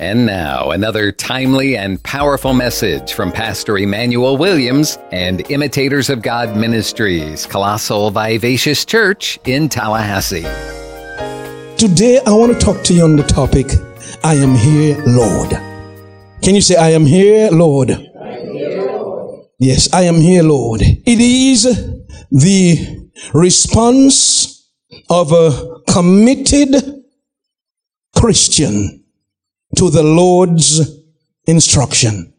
And now, another timely and powerful message from Pastor Emmanuel Williams and Imitators of God Ministries, Colossal Vivacious Church in Tallahassee. Today, I want to talk to you on the topic I am here, Lord. Can you say, I am here, Lord? Yes, I am here, Lord. It is the response of a committed Christian to the Lord's instruction.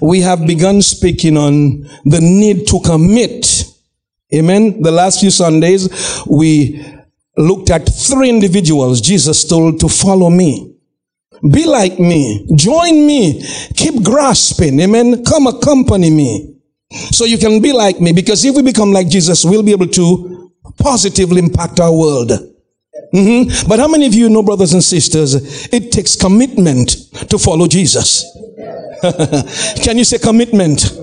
We have begun speaking on the need to commit. Amen. The last few Sundays, we looked at three individuals Jesus told to follow me. Be like me. Join me. Keep grasping. Amen. Come accompany me. So you can be like me because if we become like Jesus, we'll be able to positively impact our world. Mm-hmm. But how many of you know, brothers and sisters, it takes commitment to follow Jesus? Can you say commitment?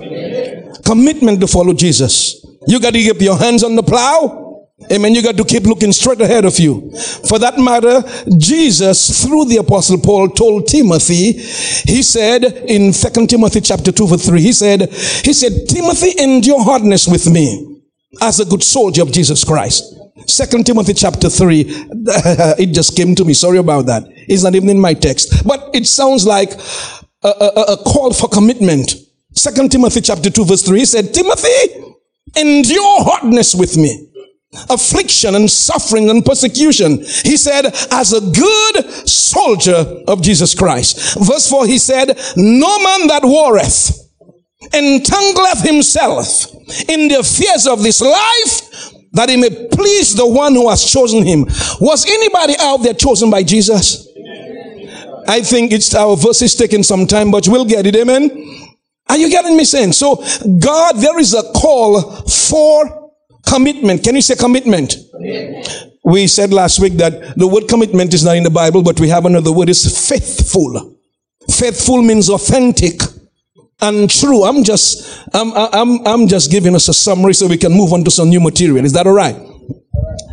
Commitment to follow Jesus. You got to keep your hands on the plow. Amen. You got to keep looking straight ahead of you. For that matter, Jesus, through the apostle Paul, told Timothy, he said in Second Timothy chapter 2 verse 3, he said, he said, Timothy, endure hardness with me as a good soldier of Jesus Christ. Second Timothy chapter 3. it just came to me. Sorry about that. It's not even in my text. But it sounds like a, a, a call for commitment. Second Timothy chapter 2 verse 3. He said, Timothy, endure hardness with me. Affliction and suffering and persecution. He said, as a good soldier of Jesus Christ. Verse 4, he said, no man that warreth entangleth himself in the affairs of this life that he may please the one who has chosen him. Was anybody out there chosen by Jesus? I think it's our verse is taking some time, but we'll get it. Amen. Are you getting me saying? So God, there is a call for commitment. Can you say commitment? commitment? We said last week that the word commitment is not in the Bible, but we have another word is faithful. Faithful means authentic and true. I'm just, I'm, I'm, I'm just giving us a summary so we can move on to some new material. Is that all right?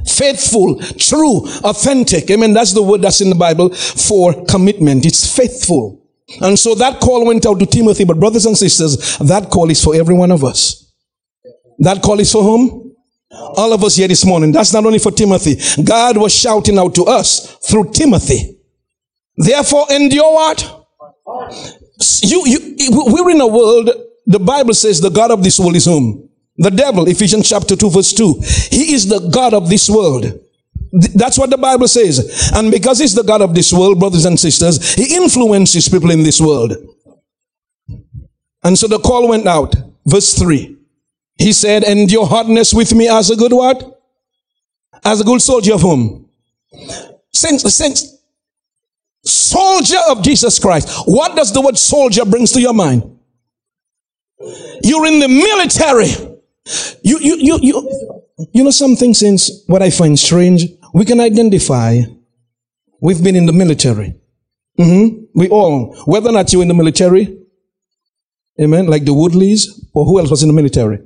Faithful, true, authentic. Amen. That's the word that's in the Bible for commitment. It's faithful. And so that call went out to Timothy, but brothers and sisters, that call is for every one of us. That call is for whom? All of us here this morning. That's not only for Timothy. God was shouting out to us through Timothy. Therefore, endure what? You, you, we're in a world, the Bible says the God of this world is whom? The devil, Ephesians chapter 2 verse 2. He is the God of this world. That's what the Bible says. And because he's the God of this world, brothers and sisters, he influences people in this world. And so the call went out. Verse 3. He said, and your hardness with me as a good what? As a good soldier of whom? Since, since Soldier of Jesus Christ. What does the word soldier brings to your mind? You're in the military. You, you, you, you, you know something since what I find strange? We can identify we've been in the military. Mm-hmm. We all, whether or not you're in the military, amen, like the Woodleys, or who else was in the military.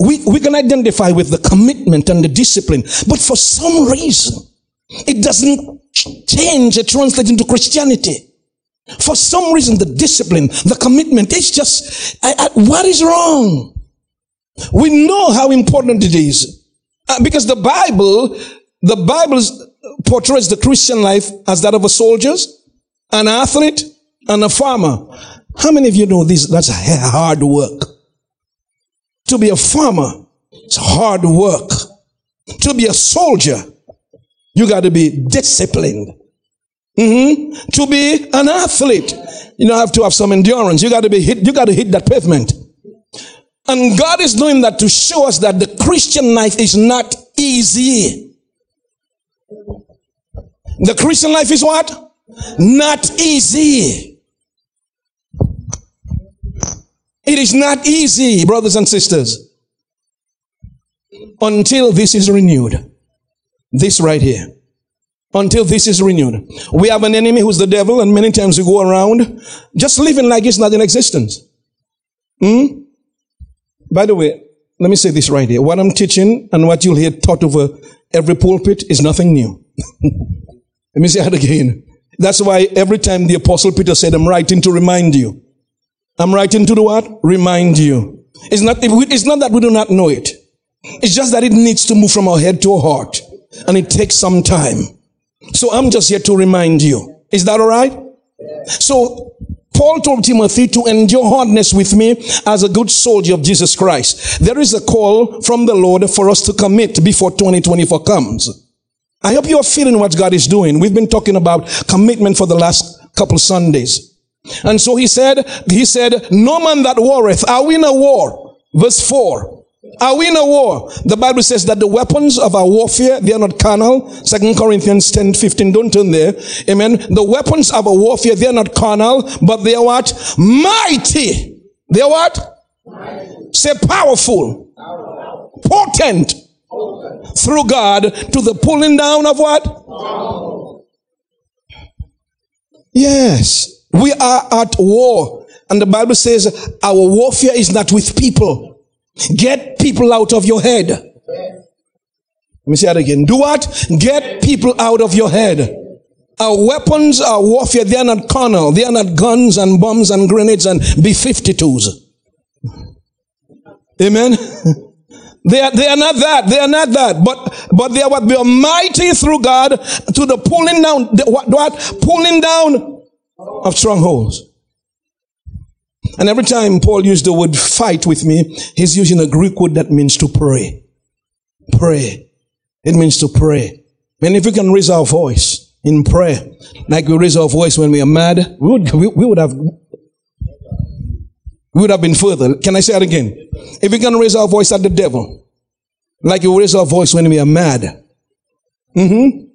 We, we can identify with the commitment and the discipline, but for some reason, it doesn't change and translate into Christianity. For some reason, the discipline, the commitment, it's just, I, I, what is wrong? We know how important it is. Uh, because the Bible, the Bible portrays the Christian life as that of a soldier, an athlete, and a farmer. How many of you know this? That's hard work. To be a farmer, it's hard work. To be a soldier, you got to be disciplined. Mm-hmm. To be an athlete, you don't have to have some endurance. You got to be hit. You got to hit that pavement. And God is doing that to show us that the Christian life is not easy. The Christian life is what? Not easy. It is not easy, brothers and sisters, until this is renewed. This right here. Until this is renewed. We have an enemy who's the devil, and many times we go around just living like it's not in existence. Hmm? By the way, let me say this right here. What I'm teaching and what you'll hear taught over every pulpit is nothing new. let me say that again. That's why every time the apostle Peter said, I'm writing to remind you. I'm writing to the what? Remind you. It's not, it's not that we do not know it. It's just that it needs to move from our head to our heart. And it takes some time. So I'm just here to remind you. Is that alright? So Paul told Timothy to endure hardness with me as a good soldier of Jesus Christ. There is a call from the Lord for us to commit before 2024 comes. I hope you are feeling what God is doing. We've been talking about commitment for the last couple Sundays. And so he said, he said, no man that warreth, are we in a war? Verse 4. Are we in a war? The Bible says that the weapons of our warfare, they are not carnal. Second Corinthians 10, 15, don't turn there. Amen. The weapons of our warfare, they are not carnal, but they are what? Mighty. They are what? Mighty. Say powerful. powerful. Potent. Potent. Through God to the pulling down of what? Yes. We are at war. And the Bible says our warfare is not with people Get people out of your head. Let me say that again. Do what? Get people out of your head. Our weapons, our warfare, they are not carnal. They are not guns and bombs and grenades and B-52s. Amen. They are, they are not that. They are not that. But, but they are what? They are mighty through God to the pulling down, the, what, what? Pulling down of strongholds. And every time Paul used the word fight with me, he's using a Greek word that means to pray. Pray. It means to pray. And if we can raise our voice in prayer, like we raise our voice when we are mad, we would, we, we would have, we would have been further. Can I say that again? If we can raise our voice at the devil, like we raise our voice when we are mad, mm-hmm.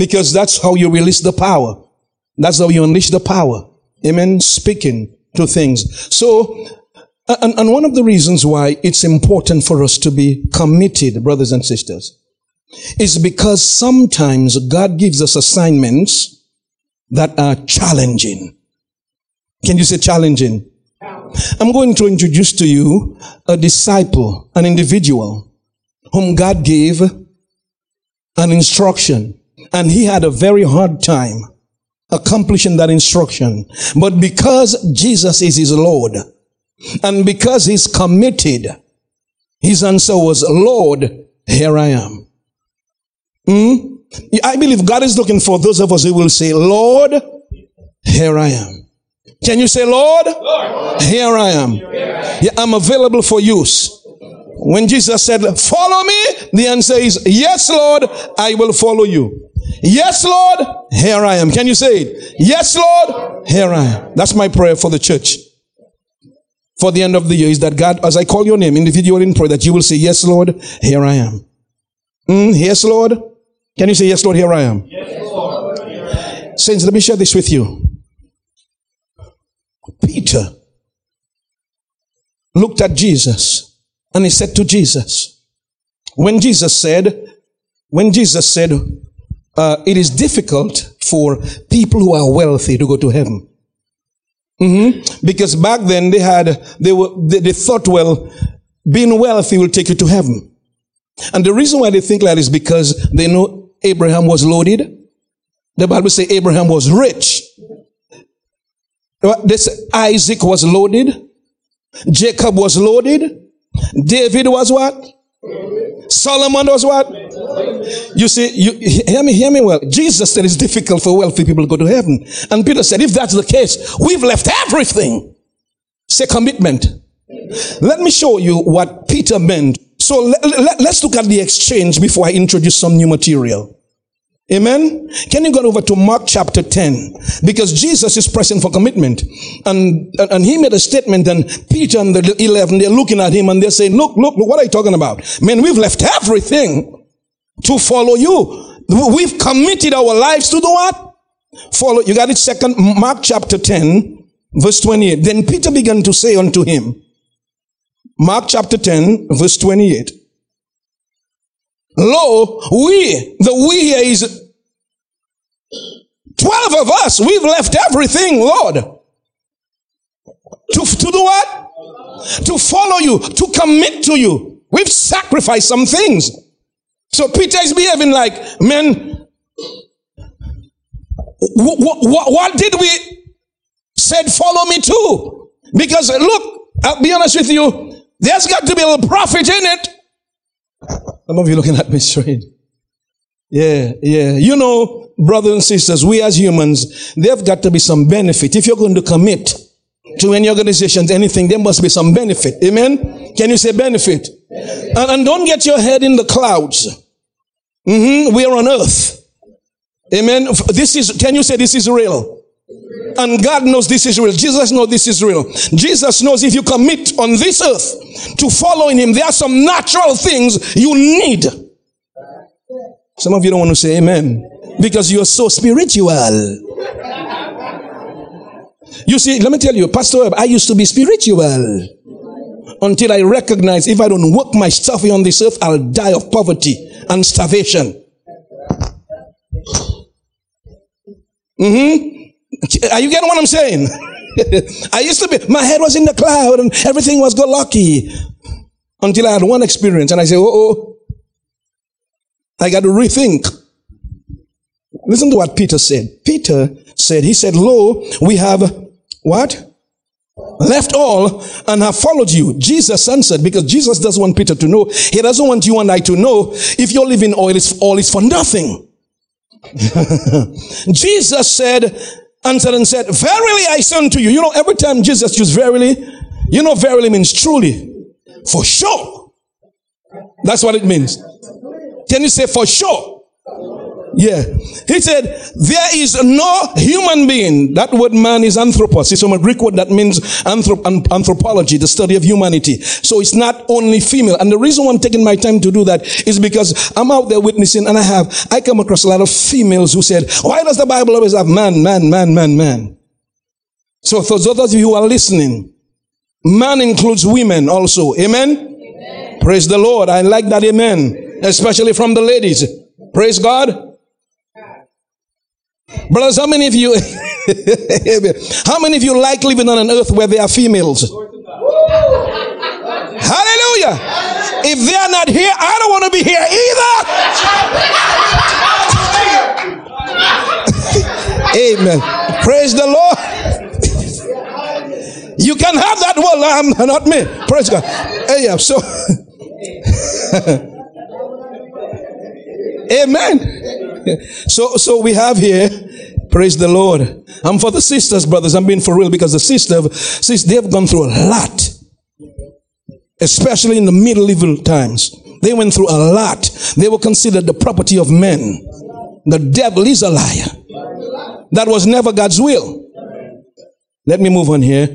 Because that's how you release the power. That's how you unleash the power. Amen. Speaking to things. So, and, and one of the reasons why it's important for us to be committed, brothers and sisters, is because sometimes God gives us assignments that are challenging. Can you say challenging? I'm going to introduce to you a disciple, an individual whom God gave an instruction and he had a very hard time accomplishing that instruction. But because Jesus is his Lord and because he's committed, his answer was, Lord, here I am. Hmm? I believe God is looking for those of us who will say, Lord, here I am. Can you say, Lord, Lord. here I am. Yeah, I'm available for use. When Jesus said, follow me, the answer is, yes, Lord, I will follow you. Yes, Lord, here I am. Can you say it? Yes, Lord, here I am. That's my prayer for the church. For the end of the year is that God, as I call your name individually in prayer, that you will say, Yes, Lord, here I am. Mm, yes, Lord. Can you say, Yes, Lord, here I am? Yes, Lord. Saints, let me share this with you. Peter looked at Jesus and he said to Jesus, when Jesus said, when Jesus said, uh, it is difficult for people who are wealthy to go to heaven. Mm-hmm. Because back then they had, they were, they, they thought, well, being wealthy will take you to heaven. And the reason why they think that is because they know Abraham was loaded. The Bible says Abraham was rich. This Isaac was loaded. Jacob was loaded. David was what? Solomon was what? You see, you hear me, hear me well. Jesus said it's difficult for wealthy people to go to heaven. And Peter said, if that's the case, we've left everything. Say commitment. Let me show you what Peter meant. So let, let, let's look at the exchange before I introduce some new material. Amen. Can you go over to Mark chapter 10? Because Jesus is pressing for commitment. And, and he made a statement and Peter and the 11, they're looking at him and they're saying, look, look, look, what are you talking about? Man, we've left everything to follow you. We've committed our lives to the what? Follow. You got it second, Mark chapter 10, verse 28. Then Peter began to say unto him, Mark chapter 10, verse 28. Lo, we, the we here is 12 of us. We've left everything, Lord. To, to do what? To follow you, to commit to you. We've sacrificed some things. So Peter is behaving like, what, what, what did we said, follow me too? Because look, I'll be honest with you, there's got to be a little profit in it. Some of you looking at me straight. Yeah, yeah. You know, brothers and sisters, we as humans, there've got to be some benefit. If you're going to commit to any organizations, anything, there must be some benefit. Amen? Can you say benefit? And, and don't get your head in the clouds. Mm-hmm. We are on earth. Amen. This is, can you say this is real? And God knows this is real. Jesus knows this is real. Jesus knows if you commit on this earth to following Him, there are some natural things you need. Some of you don't want to say amen because you're so spiritual. You see, let me tell you, Pastor, I used to be spiritual until I recognized if I don't work my stuff on this earth, I'll die of poverty and starvation. Mm-hmm. Are you getting what I'm saying? I used to be, my head was in the cloud and everything was good lucky until I had one experience and I said, oh, oh, I got to rethink. Listen to what Peter said. Peter said, he said, lo, we have what? Left all and have followed you. Jesus answered because Jesus doesn't want Peter to know. He doesn't want you and I to know if you're living all is, all is for nothing. Jesus said, answered and said, Verily I say unto you. You know, every time Jesus used verily, you know, verily means truly, for sure. That's what it means. Can you say for sure? Yeah. He said, there is no human being. That word man is anthropos. It's from a Greek word that means anthrop- anthropology, the study of humanity. So it's not only female. And the reason why I'm taking my time to do that is because I'm out there witnessing and I have, I come across a lot of females who said, why does the Bible always have man, man, man, man, man? So for those of you who are listening, man includes women also. Amen? amen. Praise the Lord. I like that amen. Especially from the ladies. Praise God. Brothers, how many of you, how many of you like living on an earth where there are females? Hallelujah. If they are not here, I don't want to be here either. Amen. Praise the Lord. you can have that. Well, I'm not me. Praise God. Hey, yeah, so. Amen. So, so we have here, praise the Lord. I'm for the sisters, brothers. I'm being for real because the sisters, sis, they've gone through a lot, especially in the medieval times. They went through a lot. They were considered the property of men. The devil is a liar. That was never God's will. Let me move on here.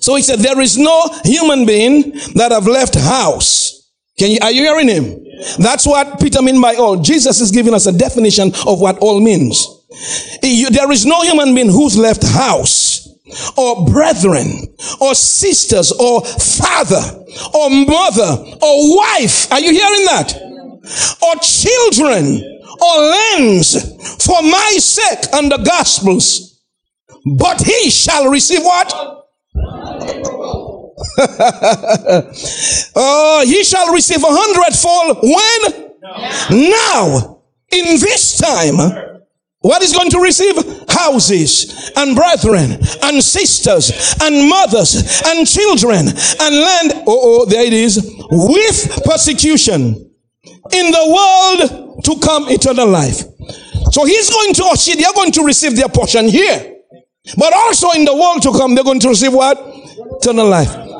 So he said, there is no human being that have left house. Can you, are you hearing him? That's what Peter mean by all. Jesus is giving us a definition of what all means. There is no human being who's left house or brethren or sisters or father or mother or wife. Are you hearing that? Or children or lands for my sake and the gospels. But he shall receive what? oh, he shall receive a hundredfold when? Now. In this time. What is going to receive? Houses and brethren and sisters and mothers and children and land. Oh, oh, there it is. With persecution. In the world to come eternal life. So he's going to, oh, see, they're going to receive their portion here. But also in the world to come, they're going to receive what? Eternal life.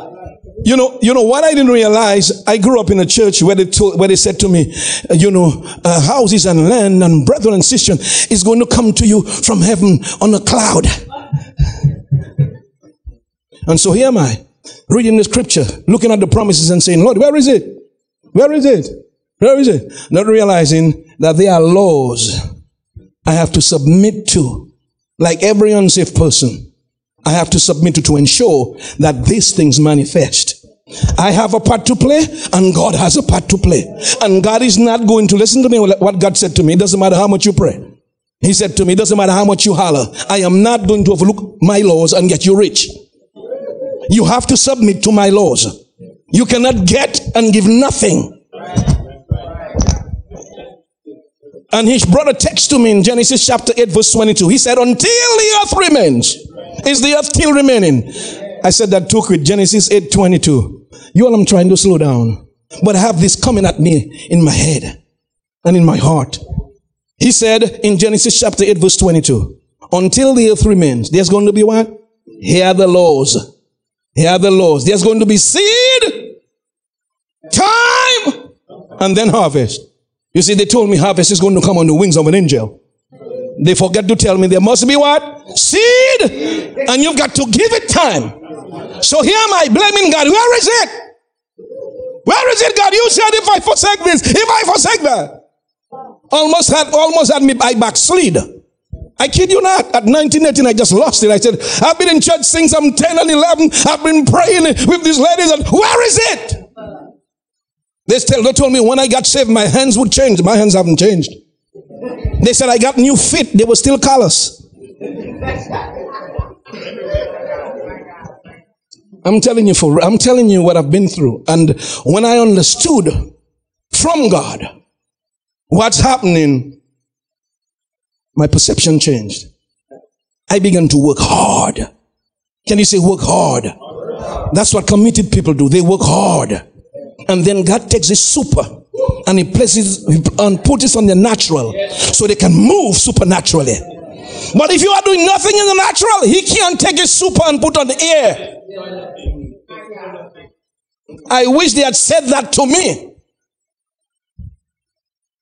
You know, you know what I didn't realize. I grew up in a church where they told, where they said to me, uh, you know, uh, houses and land and brethren and sisters is going to come to you from heaven on a cloud. and so here am I, reading the scripture, looking at the promises and saying, Lord, where is it? Where is it? Where is it? Not realizing that there are laws I have to submit to, like every unsafe person. I have to submit to to ensure that these things manifest. I have a part to play and God has a part to play. And God is not going to listen to me what God said to me. It doesn't matter how much you pray. He said to me, it doesn't matter how much you holler. I am not going to overlook my laws and get you rich. You have to submit to my laws. You cannot get and give nothing. And he brought a text to me in Genesis chapter 8, verse 22. He said, Until the earth remains, is the earth still remaining? I said that took with Genesis 8, 22. You all, I'm trying to slow down. But I have this coming at me in my head and in my heart. He said in Genesis chapter 8, verse 22, until the earth remains, there's going to be what? Here are the laws. Here are the laws. There's going to be seed, time, and then harvest. You see, they told me harvest is going to come on the wings of an angel. They forget to tell me there must be what? Seed! And you've got to give it time. So here am I blaming God. Where is it? Where is it, God? You said if I forsake this, if I forsake that. Almost had, almost had me by backslid. I kid you not. At 1918, I just lost it. I said, I've been in church since I'm 10 and 11. I've been praying with these ladies and where is it? They, still, they told me when I got saved, my hands would change. My hands haven't changed. They said I got new feet. They were still callous. I'm telling you for, I'm telling you what I've been through. And when I understood from God what's happening, my perception changed. I began to work hard. Can you say work hard? That's what committed people do. They work hard. And then God takes this super and he places and puts it on the natural so they can move supernaturally. But if you are doing nothing in the natural, he can't take his super and put on the air. I wish they had said that to me.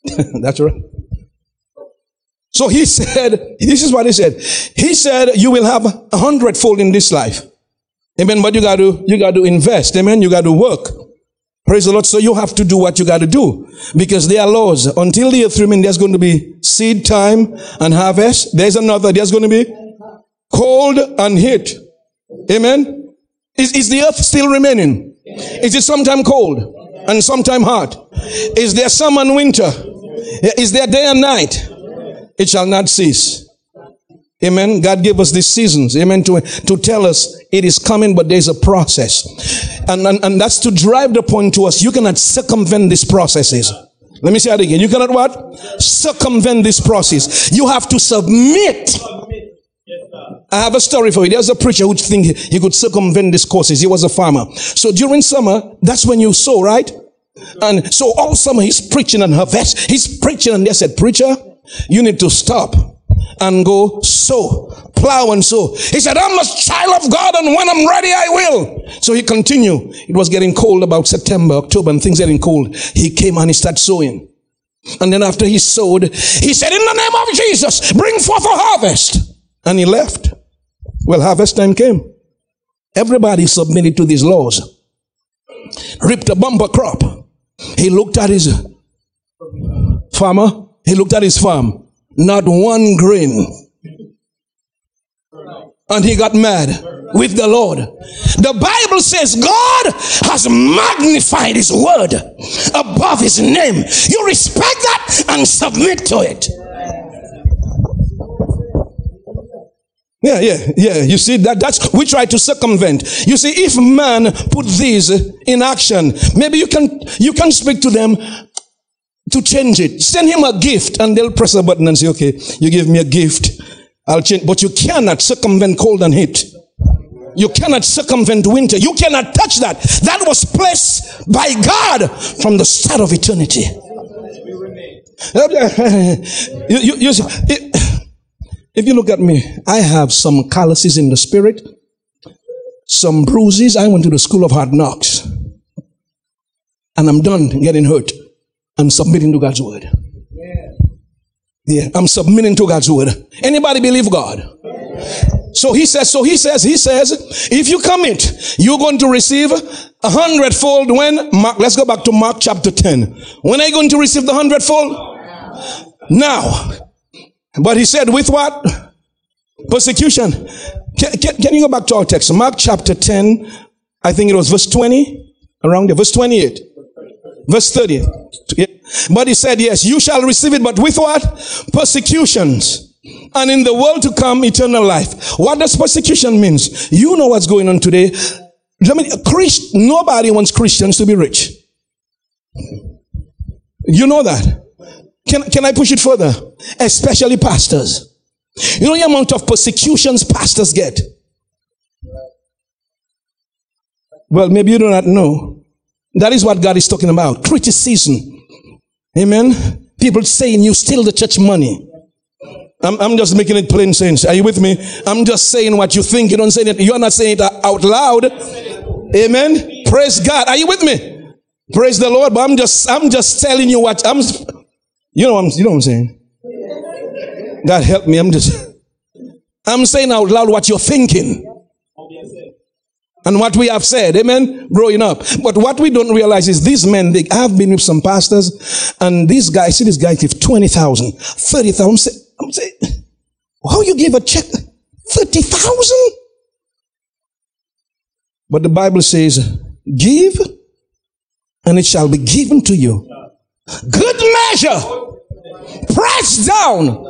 That's right. So he said, this is what he said. He said, you will have a hundredfold in this life. Amen. But you got to, you got to invest. Amen. You got to work. Praise the Lord. So you have to do what you got to do because there are laws. Until the earth remains, there's going to be seed time and harvest. There's another. There's going to be cold and heat. Amen. Is, is the earth still remaining? Is it sometime cold and sometime hot? Is there summer and winter? Is there day and night? It shall not cease. Amen. God gave us these seasons. Amen. To, to tell us it is coming, but there's a process. And, and, and that's to drive the point to us. You cannot circumvent these processes. Let me say that again. You cannot what? Circumvent this process. You have to submit. I have a story for you. There's a preacher who think he could circumvent these courses. He was a farmer. So during summer, that's when you sow, right? And so all summer he's preaching and harvest. He's preaching and they said, preacher, you need to stop and go sow, plow and sow. He said, I'm a child of God and when I'm ready, I will. So he continued. It was getting cold about September, October and things getting cold. He came and he started sowing. And then after he sowed, he said, in the name of Jesus, bring forth a harvest. And he left. Well, harvest time came. Everybody submitted to these laws. Ripped a bumper crop. He looked at his farmer. He looked at his farm not one grain. And he got mad with the Lord. The Bible says God has magnified his word above his name. You respect that and submit to it. Yeah, yeah, yeah. You see that that's we try to circumvent. You see, if man put these in action, maybe you can you can speak to them to change it. Send him a gift and they'll press a button and say, okay, you give me a gift. I'll change. But you cannot circumvent cold and heat. You cannot circumvent winter. You cannot touch that. That was placed by God from the start of eternity. you, you, you, if you look at me, I have some calluses in the spirit, some bruises. I went to the school of hard knocks, and I'm done getting hurt. I'm submitting to God's word. Yeah, I'm submitting to God's word. Anybody believe God? So he says, so he says, he says, if you commit, you're going to receive a hundredfold when Mark, let's go back to Mark chapter 10. When are you going to receive the hundredfold? Now. But he said, with what? Persecution. Can, can, can you go back to our text? Mark chapter 10, I think it was verse 20, around there, verse 28. Verse 30. But he said, yes, you shall receive it, but with what? Persecutions. And in the world to come, eternal life. What does persecution means? You know what's going on today. Let me, Christ, nobody wants Christians to be rich. You know that. Can, can I push it further? Especially pastors. You know the amount of persecutions pastors get? Well, maybe you do not know. That is what God is talking about. Criticism. Amen. People saying you steal the church money. I'm, I'm just making it plain sense. Are you with me? I'm just saying what you think. You don't say it. You're not saying it out loud. Amen. Praise God. Are you with me? Praise the Lord. But I'm just, I'm just telling you what I'm, you know, I'm, you know what I'm saying? God help me. I'm just, I'm saying out loud what you're thinking and what we have said, amen, growing up. But what we don't realize is these men, they have been with some pastors, and these guys, see this guy give 20,000, 30,000. I'm saying, how you give a check 30,000? But the Bible says, give and it shall be given to you. Good measure, pressed down.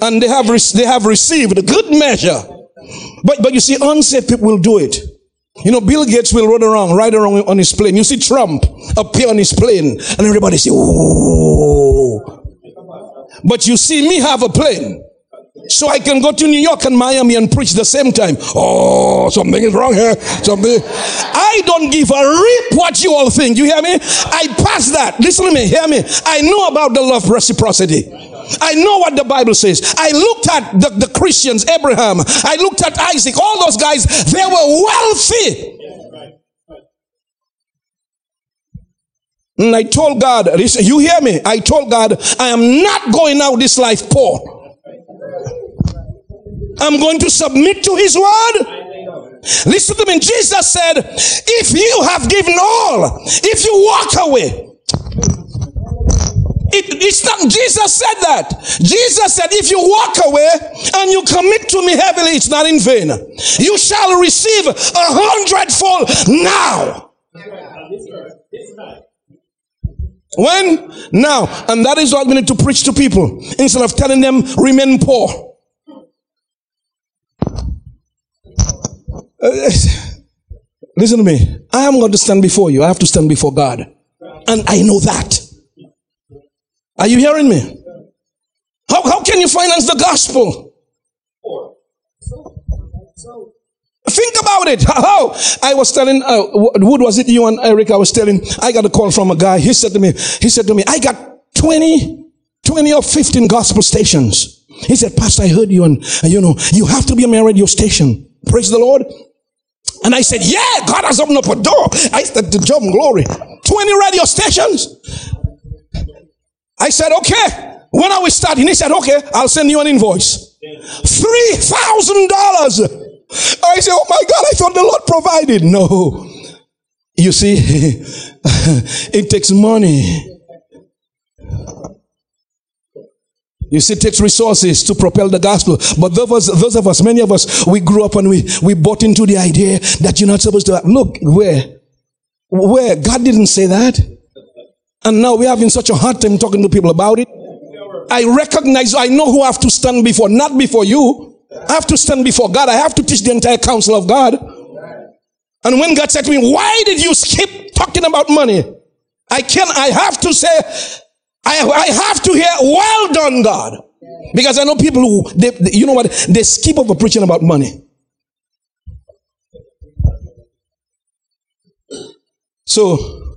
And they have, re- they have received a good measure. But, but you see, unsaved people will do it. You know, Bill Gates will run around, ride around on his plane. You see Trump appear on his plane and everybody say, oh. But you see me have a plane. So I can go to New York and Miami and preach the same time. Oh, something is wrong here. Something. I don't give a rip what you all think. You hear me? I pass that. Listen to me. Hear me. I know about the love reciprocity. I know what the Bible says. I looked at the, the Christians, Abraham. I looked at Isaac. All those guys, they were wealthy. And I told God, you hear me? I told God, I am not going out this life poor. I'm going to submit to his word. Listen to me. Jesus said, if you have given all, if you walk away, it, it's not, Jesus said that. Jesus said, if you walk away and you commit to me heavily, it's not in vain. You shall receive a hundredfold now. When? Now. And that is what we need to preach to people instead of telling them remain poor. Uh, listen to me. I am going to stand before you. I have to stand before God. And I know that. Are you hearing me? How, how can you finance the gospel? Think about it. How? I was telling, uh, was it you and Eric? I was telling, I got a call from a guy. He said to me, he said to me, I got 20, 20 or 15 gospel stations. He said, Pastor, I heard you and, you know, you have to be on my radio station. Praise the Lord. And I said, yeah, God has opened up a door. I said, to jump glory. 20 radio stations. I said, okay. When are we starting? He said, okay, I'll send you an invoice. $3,000. I said, oh my God, I thought the Lord provided. No. You see, it takes money. You see, it takes resources to propel the gospel. But those of us, those of us, many of us, we grew up and we, we bought into the idea that you're not supposed to look where, where God didn't say that. And now we're having such a hard time talking to people about it. I recognize, I know who I have to stand before, not before you. I have to stand before God. I have to teach the entire counsel of God. And when God said to me, why did you skip talking about money? I can, I have to say, I, I have to hear, well done, God. Because I know people who, they, they, you know what, they skip over preaching about money. So,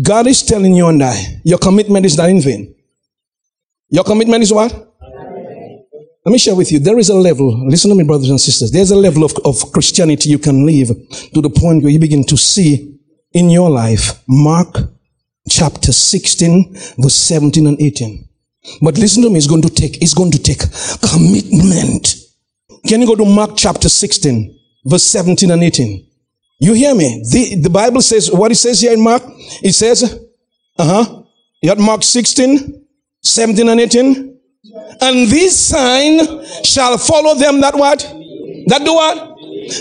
God is telling you and I, your commitment is not in vain. Your commitment is what? Let me share with you. There is a level, listen to me, brothers and sisters. There's a level of, of Christianity you can live to the point where you begin to see in your life Mark chapter 16, verse 17 and 18. But listen to me, it's going to take, it's going to take commitment. Can you go to Mark chapter 16, verse 17 and 18? You hear me? The, the Bible says, what it says here in Mark, it says, uh-huh, you got Mark 16, 17 and 18. And this sign shall follow them that what? That do what?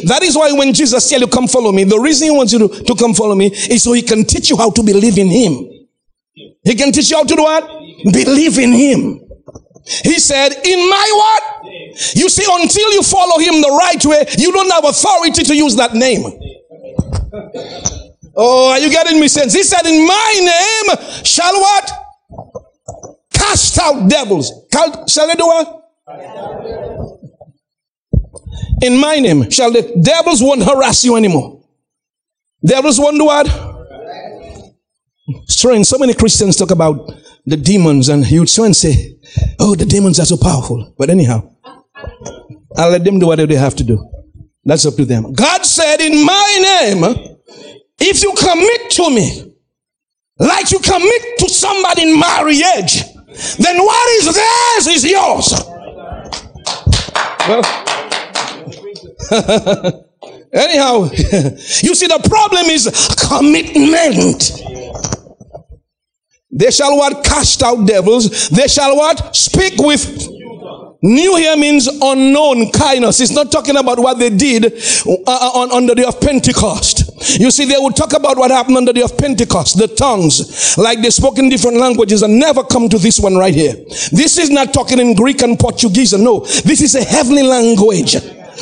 That is why when Jesus tell you come follow me, the reason he wants you to, to come follow me is so he can teach you how to believe in him. He can teach you how to do what? Believe in him. He said, in my what? You see, until you follow him the right way, you don't have authority to use that name. Oh, are you getting me sense? He said, in my name shall what? Cast out devils. Shall they do what? In my name shall the devils won't harass you anymore. Devils won't do what? Strange. So many Christians talk about the demons and you'd try and say, oh, the demons are so powerful. But anyhow, I'll let them do whatever they have to do. That's up to them. God said, in my name, if you commit to me, like you commit to somebody in marriage, then what is theirs is yours. Well, anyhow, you see, the problem is commitment. They shall what? Cast out devils. They shall what? Speak with New here means unknown kindness. It's not talking about what they did uh, uh, on, on the day of Pentecost. You see, they would talk about what happened on the day of Pentecost, the tongues, like they spoke in different languages and never come to this one right here. This is not talking in Greek and Portuguese. No, this is a heavenly language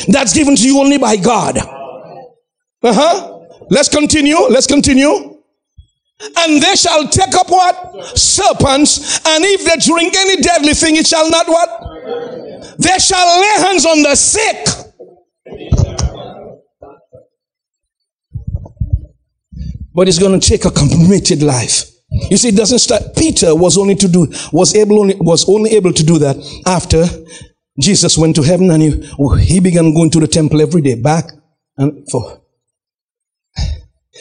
that's given to you only by God. Uh huh. Let's continue. Let's continue. And they shall take up what? Serpents. And if they drink any deadly thing, it shall not what? They shall lay hands on the sick. But it's going to take a committed life. You see, it doesn't start. Peter was only to do, was able only, was only able to do that after Jesus went to heaven and he, he began going to the temple every day, back and forth.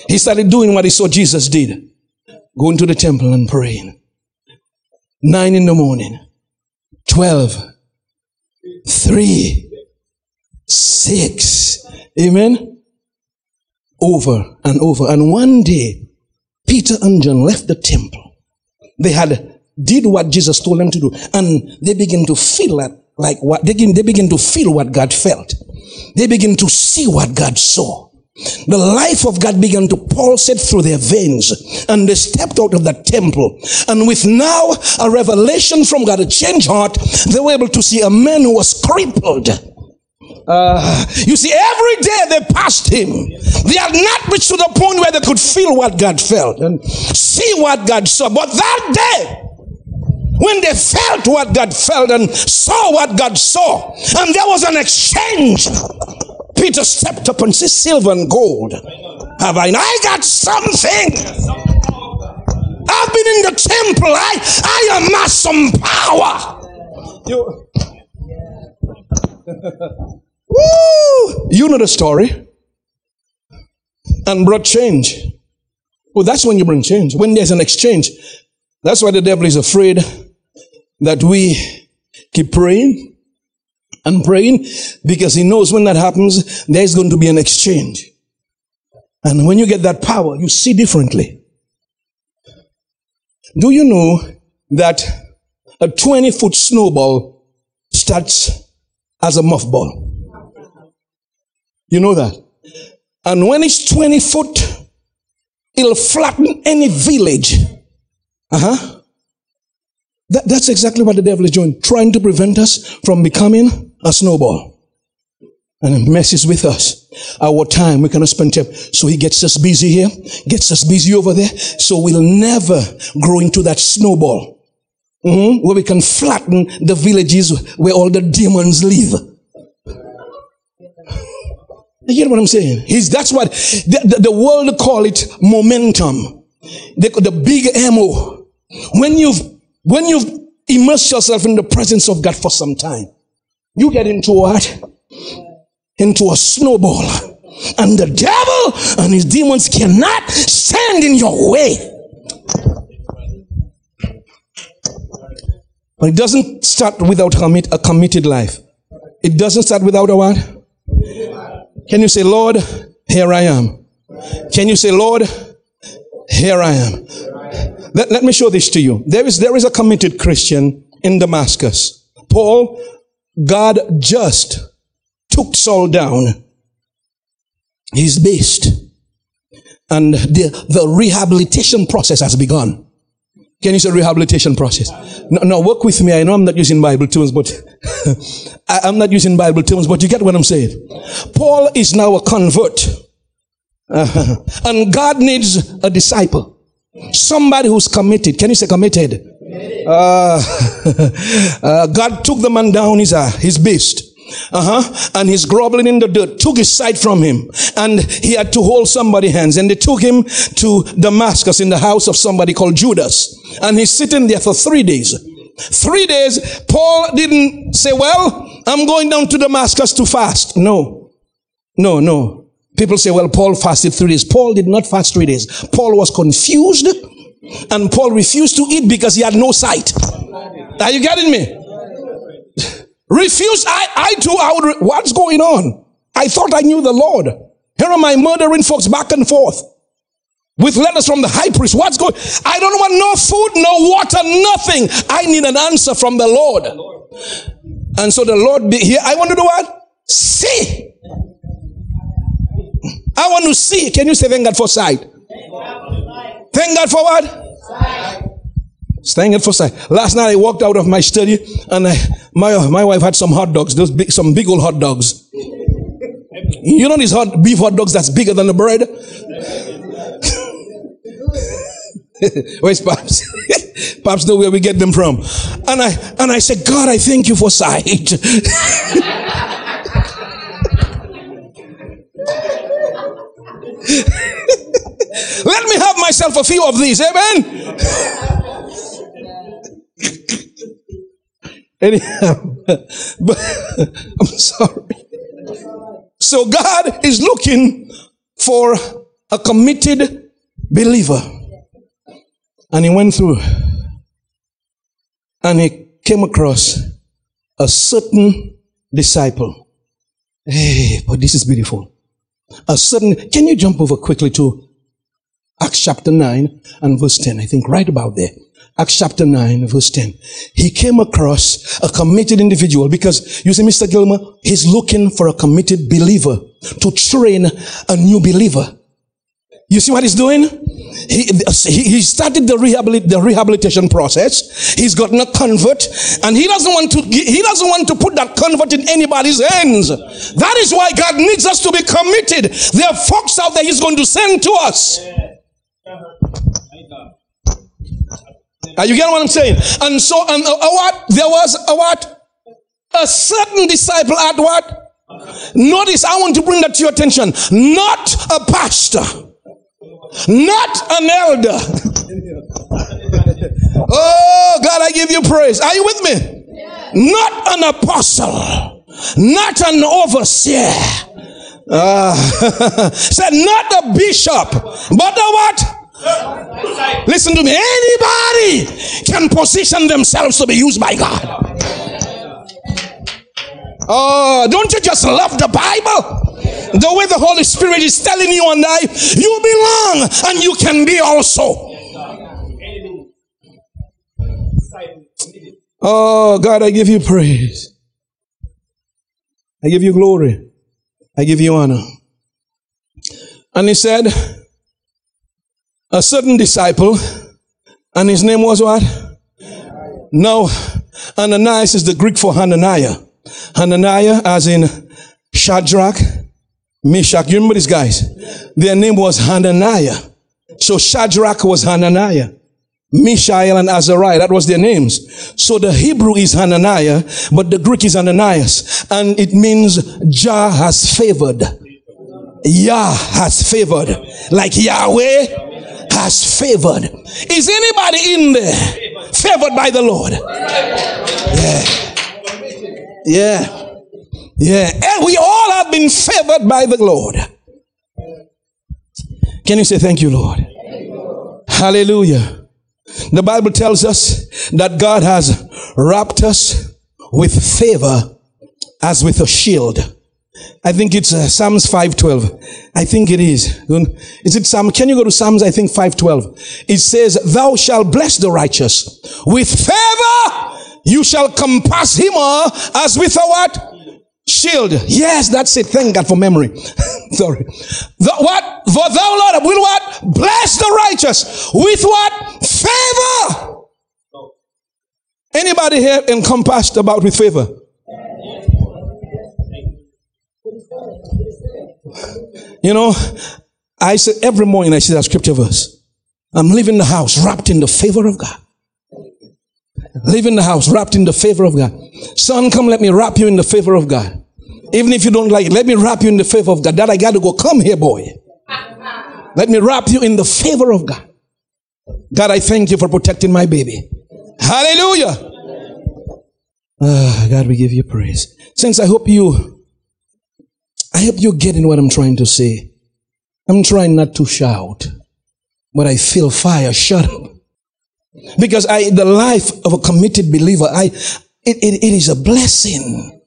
He started doing what he saw Jesus did going to the temple and praying. Nine in the morning, 12, three, six. Amen. Over and over. And one day, Peter and John left the temple. They had did what Jesus told them to do. And they begin to feel that like what they begin, they begin to feel what God felt. They begin to see what God saw. The life of God began to pulsate through their veins and they stepped out of that temple. And with now a revelation from God, a change heart, they were able to see a man who was crippled. Uh, you see, every day they passed him. They had not reached to the point where they could feel what God felt and see what God saw. But that day, when they felt what God felt and saw what God saw, and there was an exchange Peter stepped up and said, Silver and gold have I. I got something. I've been in the temple. I, I amassed some power. You, Woo! you know the story. And brought change. Well, that's when you bring change. When there's an exchange. That's why the devil is afraid that we keep praying and praying because he knows when that happens, there's going to be an exchange. And when you get that power, you see differently. Do you know that a 20 foot snowball starts as a muff ball? You know that? And when it's 20 foot, it'll flatten any village. Uh huh. That, that's exactly what the devil is doing, trying to prevent us from becoming a snowball. And it messes with us. Our time, we cannot spend time. So he gets us busy here, gets us busy over there. So we'll never grow into that snowball. Mm-hmm, where we can flatten the villages where all the demons live. You get what I'm saying? He's, that's what the, the, the world call it momentum. The, the big MO. When you've, when you've immersed yourself in the presence of God for some time, you get into what? Into a snowball. And the devil and his demons cannot stand in your way. But it doesn't start without commit, a committed life. It doesn't start without a what? Can you say, Lord, here I am? Can you say, Lord, here I am? Let, let me show this to you. There is, there is a committed Christian in Damascus. Paul God just took Saul down. He's based. And the, the rehabilitation process has begun. Can you say rehabilitation process? Now, now, work with me. I know I'm not using Bible terms, but I, am not using Bible terms, but you get what I'm saying. Paul is now a convert. And God needs a disciple. Somebody who's committed. Can you say committed? Uh, uh, God took the man down his, uh, his beast. Uh-huh. And he's groveling in the dirt, took his sight from him. And he had to hold somebody's hands. And they took him to Damascus in the house of somebody called Judas. And he's sitting there for three days. Three days, Paul didn't say, well, I'm going down to Damascus to fast. No. No, no. People say, well, Paul fasted three days. Paul did not fast three days. Paul was confused and Paul refused to eat because he had no sight. Are you getting me? Refused. I, I too, I would, what's going on? I thought I knew the Lord. Here am I murdering folks back and forth with letters from the high priest. What's going? I don't want no food, no water, nothing. I need an answer from the Lord. And so the Lord be here. I want to do what? See. I want to see. Can you say thank God for sight? Thank God for what? Sight. Thank God for sight. Last night I walked out of my study and I, my, my wife had some hot dogs, those big, some big old hot dogs. You know these hot beef hot dogs that's bigger than the bread? Where's Pops? Pops know where we get them from. And I and I said, God, I thank you for sight. Let me have myself a few of these, amen. Anyhow, but I'm sorry. So God is looking for a committed believer. And he went through and he came across a certain disciple. Hey, but this is beautiful. A certain, can you jump over quickly to Acts chapter 9 and verse 10? I think right about there. Acts chapter 9, verse 10. He came across a committed individual because you see, Mr. Gilmer, he's looking for a committed believer to train a new believer. You see what he's doing? He, he started the, rehabilit, the rehabilitation process. He's gotten a convert and he doesn't want to, he doesn't want to put that convert in anybody's hands. That is why God needs us to be committed. There are folks out there he's going to send to us. Are you getting what I'm saying? And so, and uh, what? There was a what? A certain disciple at what? Notice, I want to bring that to your attention. Not a pastor not an elder. oh, God, I give you praise. Are you with me? Not an apostle, not an overseer. Uh, said not a bishop, but a what? Listen to me. Anybody can position themselves to be used by God. Oh, don't you just love the Bible? The way the Holy Spirit is telling you and I, you belong and you can be also. Oh, God, I give you praise. I give you glory. I give you honor. And he said, a certain disciple, and his name was what? No, Ananias is the Greek for Hananiah. Hananiah, as in Shadrach, Meshach. You remember these guys? Their name was Hananiah. So Shadrach was Hananiah. Mishael and Azariah, that was their names. So the Hebrew is Hananiah, but the Greek is Ananias. And it means Jah has favored. Yah has favored. Like Yahweh has favored. Is anybody in there favored by the Lord? Yeah. Yeah. Yeah. And we all have been favored by the Lord. Can you say thank you, Lord? Thank you, Lord. Hallelujah. The Bible tells us that God has wrapped us with favor as with a shield. I think it's uh, Psalms 512. I think it is. Is it Psalm? Can you go to Psalms? I think 512. It says, thou shalt bless the righteous with favor. You shall compass him as with a what? Shield. Yes, that's it. Thank God for memory. Sorry. The, what? For thou, Lord, will what? Bless the righteous. With what? Favor. Anybody here encompassed about with favor? You know, I say every morning I see that scripture verse. I'm leaving the house wrapped in the favor of God. Leaving the house wrapped in the favor of God. Son, come let me wrap you in the favor of God. Even if you don't like it, let me wrap you in the favor of God. That I got to go. Come here, boy. Let me wrap you in the favor of God. God, I thank you for protecting my baby. Hallelujah. Ah, God, we give you praise. Since I hope you, I hope you're getting what I'm trying to say. I'm trying not to shout, but I feel fire. Shut up. Because I, the life of a committed believer, I, it, it, it is a blessing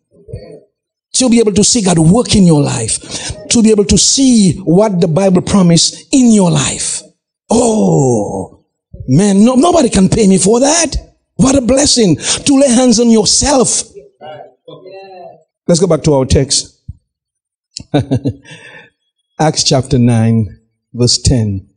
to be able to see God work in your life, to be able to see what the Bible promised in your life. Oh, man, no, nobody can pay me for that. What a blessing to lay hands on yourself. Let's go back to our text. Acts chapter 9, verse 10.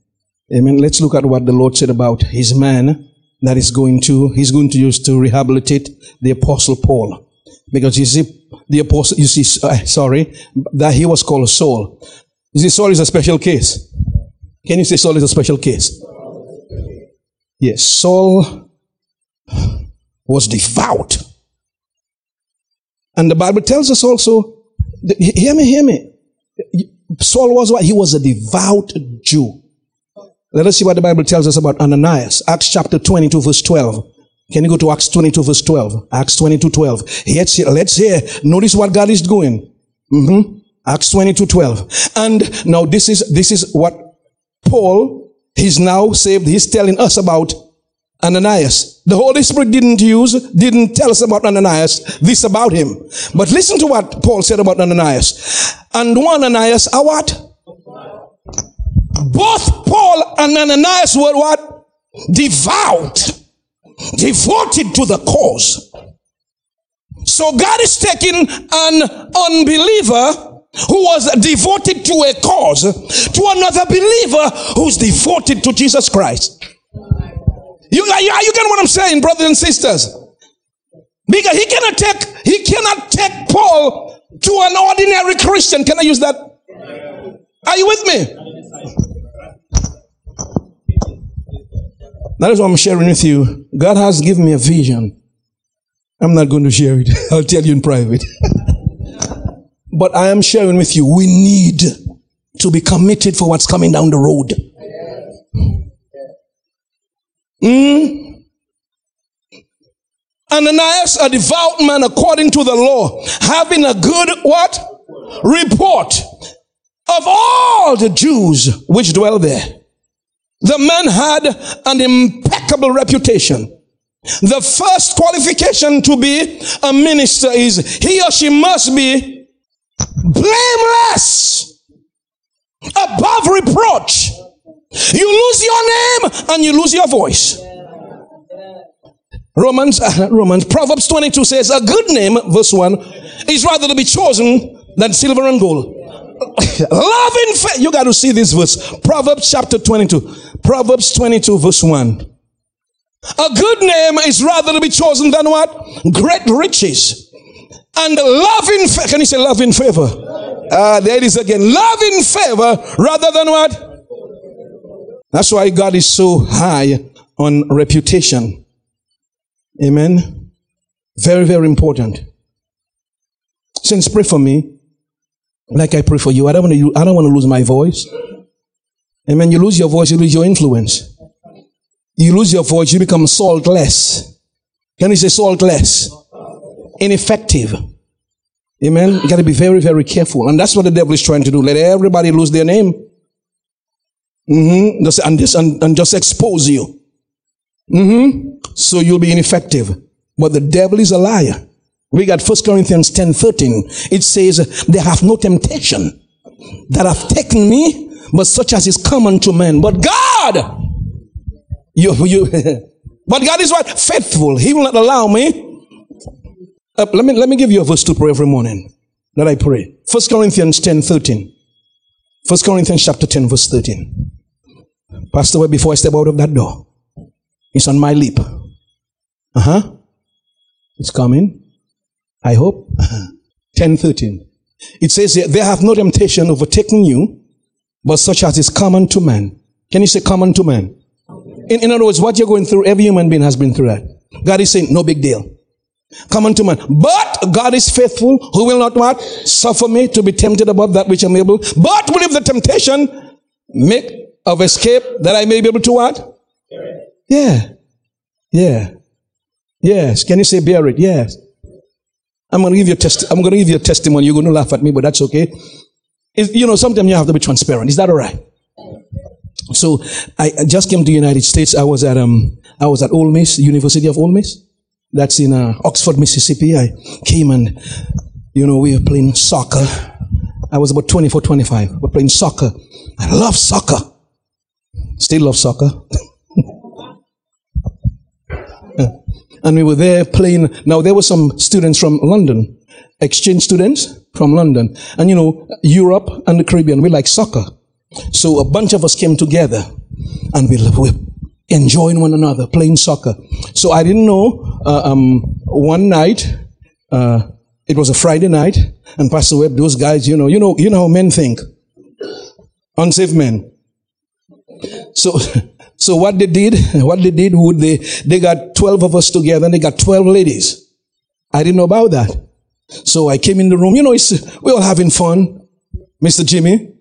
Amen. Let's look at what the Lord said about his man that is going to, he's going to use to rehabilitate the apostle Paul. Because you see, the apostle, you see, uh, sorry, that he was called Saul. You see, Saul is a special case. Can you say Saul is a special case? Yes, Saul was devout. And the Bible tells us also, hear me, hear me. Saul was what? He was a devout Jew. Let us see what the Bible tells us about Ananias. Acts chapter 22 verse 12. Can you go to Acts 22 verse 12? Acts 22 12. Let's, let's hear. Notice what God is doing. Mm-hmm. Acts 22 12. And now this is, this is what Paul, he's now saved. He's telling us about Ananias. The Holy Spirit didn't use, didn't tell us about Ananias, this about him. But listen to what Paul said about Ananias. And one Ananias are what? Both Paul and Ananias were what? Devout. Devoted to the cause. So God is taking an unbeliever who was devoted to a cause to another believer who's devoted to Jesus Christ. You, are you, you getting what I'm saying, brothers and sisters? Because he cannot take, he cannot take Paul to an ordinary Christian. Can I use that? Are you with me? That is what I'm sharing with you. God has given me a vision. I'm not going to share it. I'll tell you in private. but I am sharing with you. We need to be committed for what's coming down the road. Mm. Ananias, a devout man according to the law, having a good what? Report of all the Jews which dwell there. The man had an impeccable reputation. The first qualification to be a minister is he or she must be blameless, above reproach. You lose your name and you lose your voice. Romans, uh, Romans, Proverbs 22 says, a good name, verse 1, is rather to be chosen than silver and gold. Love in faith. You got to see this verse. Proverbs chapter 22. Proverbs 22 verse 1. A good name is rather to be chosen than what? Great riches. And loving, in favor. Can you say love in favor? Uh, there it is again. Love in favor rather than what? That's why God is so high on reputation. Amen. Very, very important. Since pray for me, like I pray for you. I don't want to. I don't want to lose my voice. Amen. You lose your voice, you lose your influence. You lose your voice, you become saltless. Can you say saltless? Ineffective. Amen. You got to be very, very careful, and that's what the devil is trying to do. Let everybody lose their name. Mm-hmm. Just, and, just, and, and just expose you. Mm-hmm. So you'll be ineffective. But the devil is a liar. We got 1 Corinthians 10 13. It says, They have no temptation that have taken me, but such as is common to men. But God, you, you, but God is what? Faithful. He will not allow me. Uh, let me, let me give you a verse to pray every morning that I pray. 1 Corinthians 10 13. 1 Corinthians chapter 10 verse 13. Pastor, before I step out of that door. It's on my lip. Uh huh. It's coming. I hope. 10 13. It says, There have no temptation overtaken you, but such as is common to man. Can you say common to man? In, in other words, what you're going through, every human being has been through that. God is saying, no big deal. Common to man. But God is faithful, who will not what? Suffer me to be tempted above that which I'm able. But will if the temptation make of escape that I may be able to what? Yeah. Yeah. Yes. Can you say bear it? Yes. I'm going to give you a test. I'm going to give you a testimony. You're going to laugh at me, but that's okay. It's, you know, sometimes you have to be transparent. Is that all right? So I, I just came to the United States. I was at um I was at Ole Miss, University of Ole Miss. That's in uh, Oxford, Mississippi. I came and you know we were playing soccer. I was about 24, 25. We're playing soccer. I love soccer. Still love soccer. and we were there playing. Now there were some students from London, exchange students from London, and you know Europe and the Caribbean. We like soccer. So a bunch of us came together and we were enjoying one another, playing soccer. So I didn't know, uh, um, one night, uh, it was a Friday night, and Pastor Webb, those guys, you know, you know, you know how men think. unsafe men. So, so what they did, what they did, would they, they got 12 of us together and they got 12 ladies. I didn't know about that. So I came in the room, you know, it's, we all having fun. Mr. Jimmy,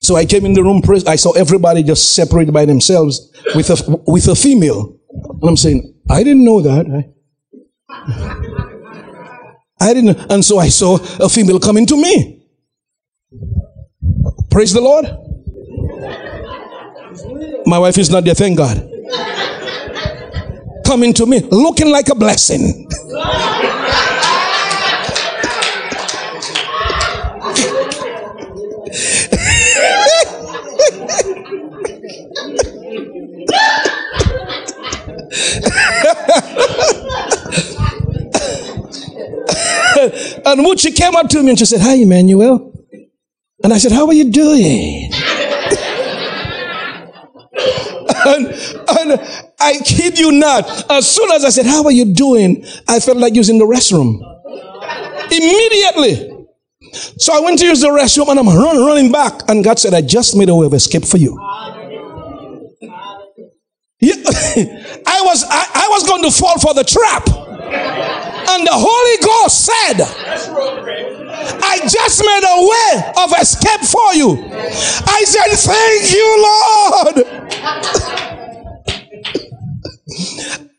so I came in the room, I saw everybody just separated by themselves with a, with a female. And I'm saying, I didn't know that. I didn't. And so I saw a female coming to me. Praise the Lord. My wife is not there, thank God. Coming to me, looking like a blessing. and Muchi came up to me and she said, Hi, Emmanuel. And I said, How are you doing? And, and I kid you not, as soon as I said, How are you doing? I felt like using the restroom. Immediately. So I went to use the restroom and I'm running, running back. And God said, I just made a way of escape for you. Yeah, I was I, I was going to fall for the trap. And the Holy Ghost said, I just made a way of escape for you. I said, Thank you, Lord.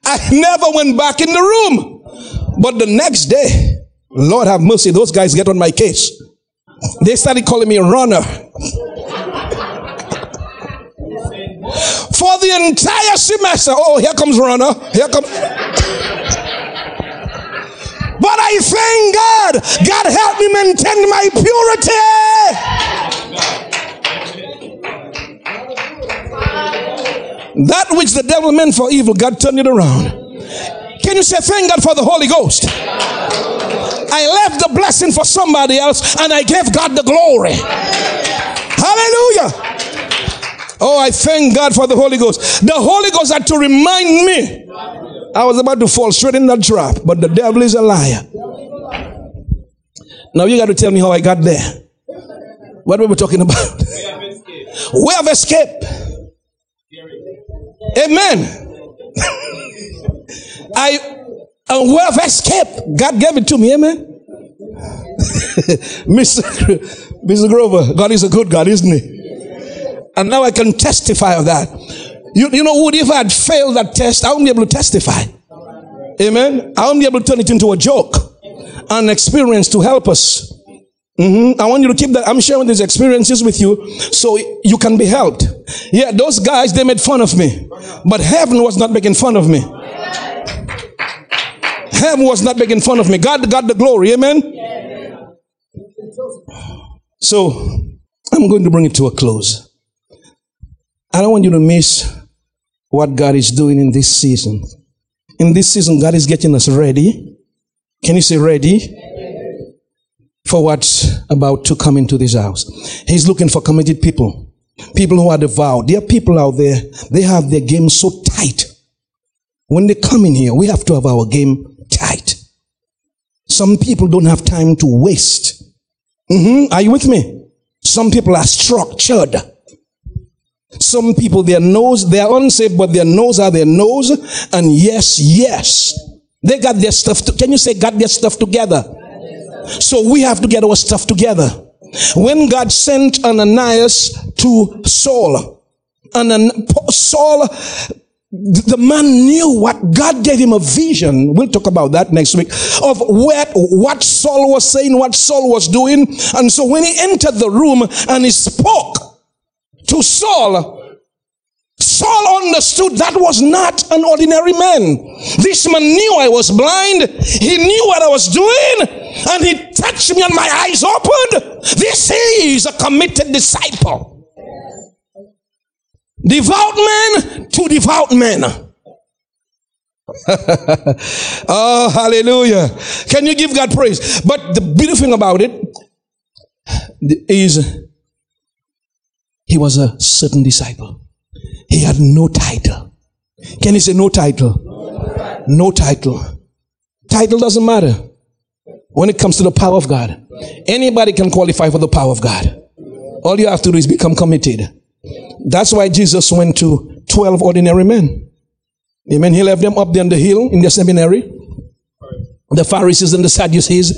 I never went back in the room. But the next day, Lord have mercy, those guys get on my case. They started calling me runner. For the entire semester, oh, here comes runner. Here comes. But I thank God. God help me maintain my purity. That which the devil meant for evil, God turned it around. Can you say thank God for the Holy Ghost? I left the blessing for somebody else and I gave God the glory. Hallelujah. Oh, I thank God for the Holy Ghost. The Holy Ghost had to remind me I was about to fall straight in that trap, but the devil is a liar. Now you got to tell me how I got there. What were we talking about? Way of escape. Amen. I a way of escape. God gave it to me. Amen. Mr. Mr. Grover, God is a good God, isn't he? And now I can testify of that. You, you know, would if I had failed that test, I wouldn't be able to testify. Amen. I wouldn't be able to turn it into a joke, an experience to help us. Mm-hmm. I want you to keep that. I'm sharing these experiences with you so you can be helped. Yeah, those guys, they made fun of me, but heaven was not making fun of me. Heaven was not making fun of me. God got the glory. Amen. So I'm going to bring it to a close. I don't want you to miss what God is doing in this season. In this season, God is getting us ready. Can you say ready? For what's about to come into this house. He's looking for committed people. People who are devout. There are people out there, they have their game so tight. When they come in here, we have to have our game tight. Some people don't have time to waste. Mm-hmm. Are you with me? Some people are structured. Some people, their nose, they are unsaved, but their nose are their nose. And yes, yes, they got their stuff. To, can you say got their stuff together? So we have to get our stuff together. When God sent Ananias to Saul, and Saul the man knew what God gave him a vision. We'll talk about that next week of what, what Saul was saying, what Saul was doing. And so when he entered the room and he spoke to Saul, Saul understood that was not an ordinary man. This man knew I was blind. He knew what I was doing and he touched me and my eyes opened. This is a committed disciple. Devout man to devout man. oh, hallelujah. Can you give God praise? But the beautiful thing about it is he was a certain disciple. He had no title. Can you say no title? No title. Title doesn't matter when it comes to the power of God. Anybody can qualify for the power of God. All you have to do is become committed. That's why Jesus went to 12 ordinary men. Amen. He left them up there on the hill in the seminary. The Pharisees and the Sadducees.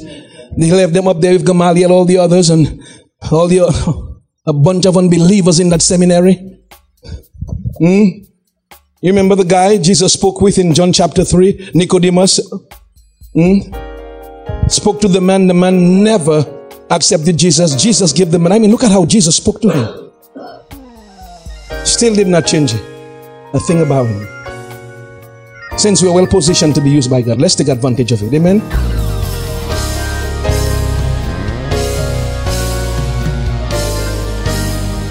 He left them up there with Gamaliel, all the others, and all the a bunch of unbelievers in that seminary. Hmm? You remember the guy Jesus spoke with in John chapter 3, Nicodemus? Hmm? Spoke to the man, the man never accepted Jesus. Jesus gave the man. I mean, look at how Jesus spoke to him. Still did not change a thing about him. Since we are well positioned to be used by God, let's take advantage of it. Amen.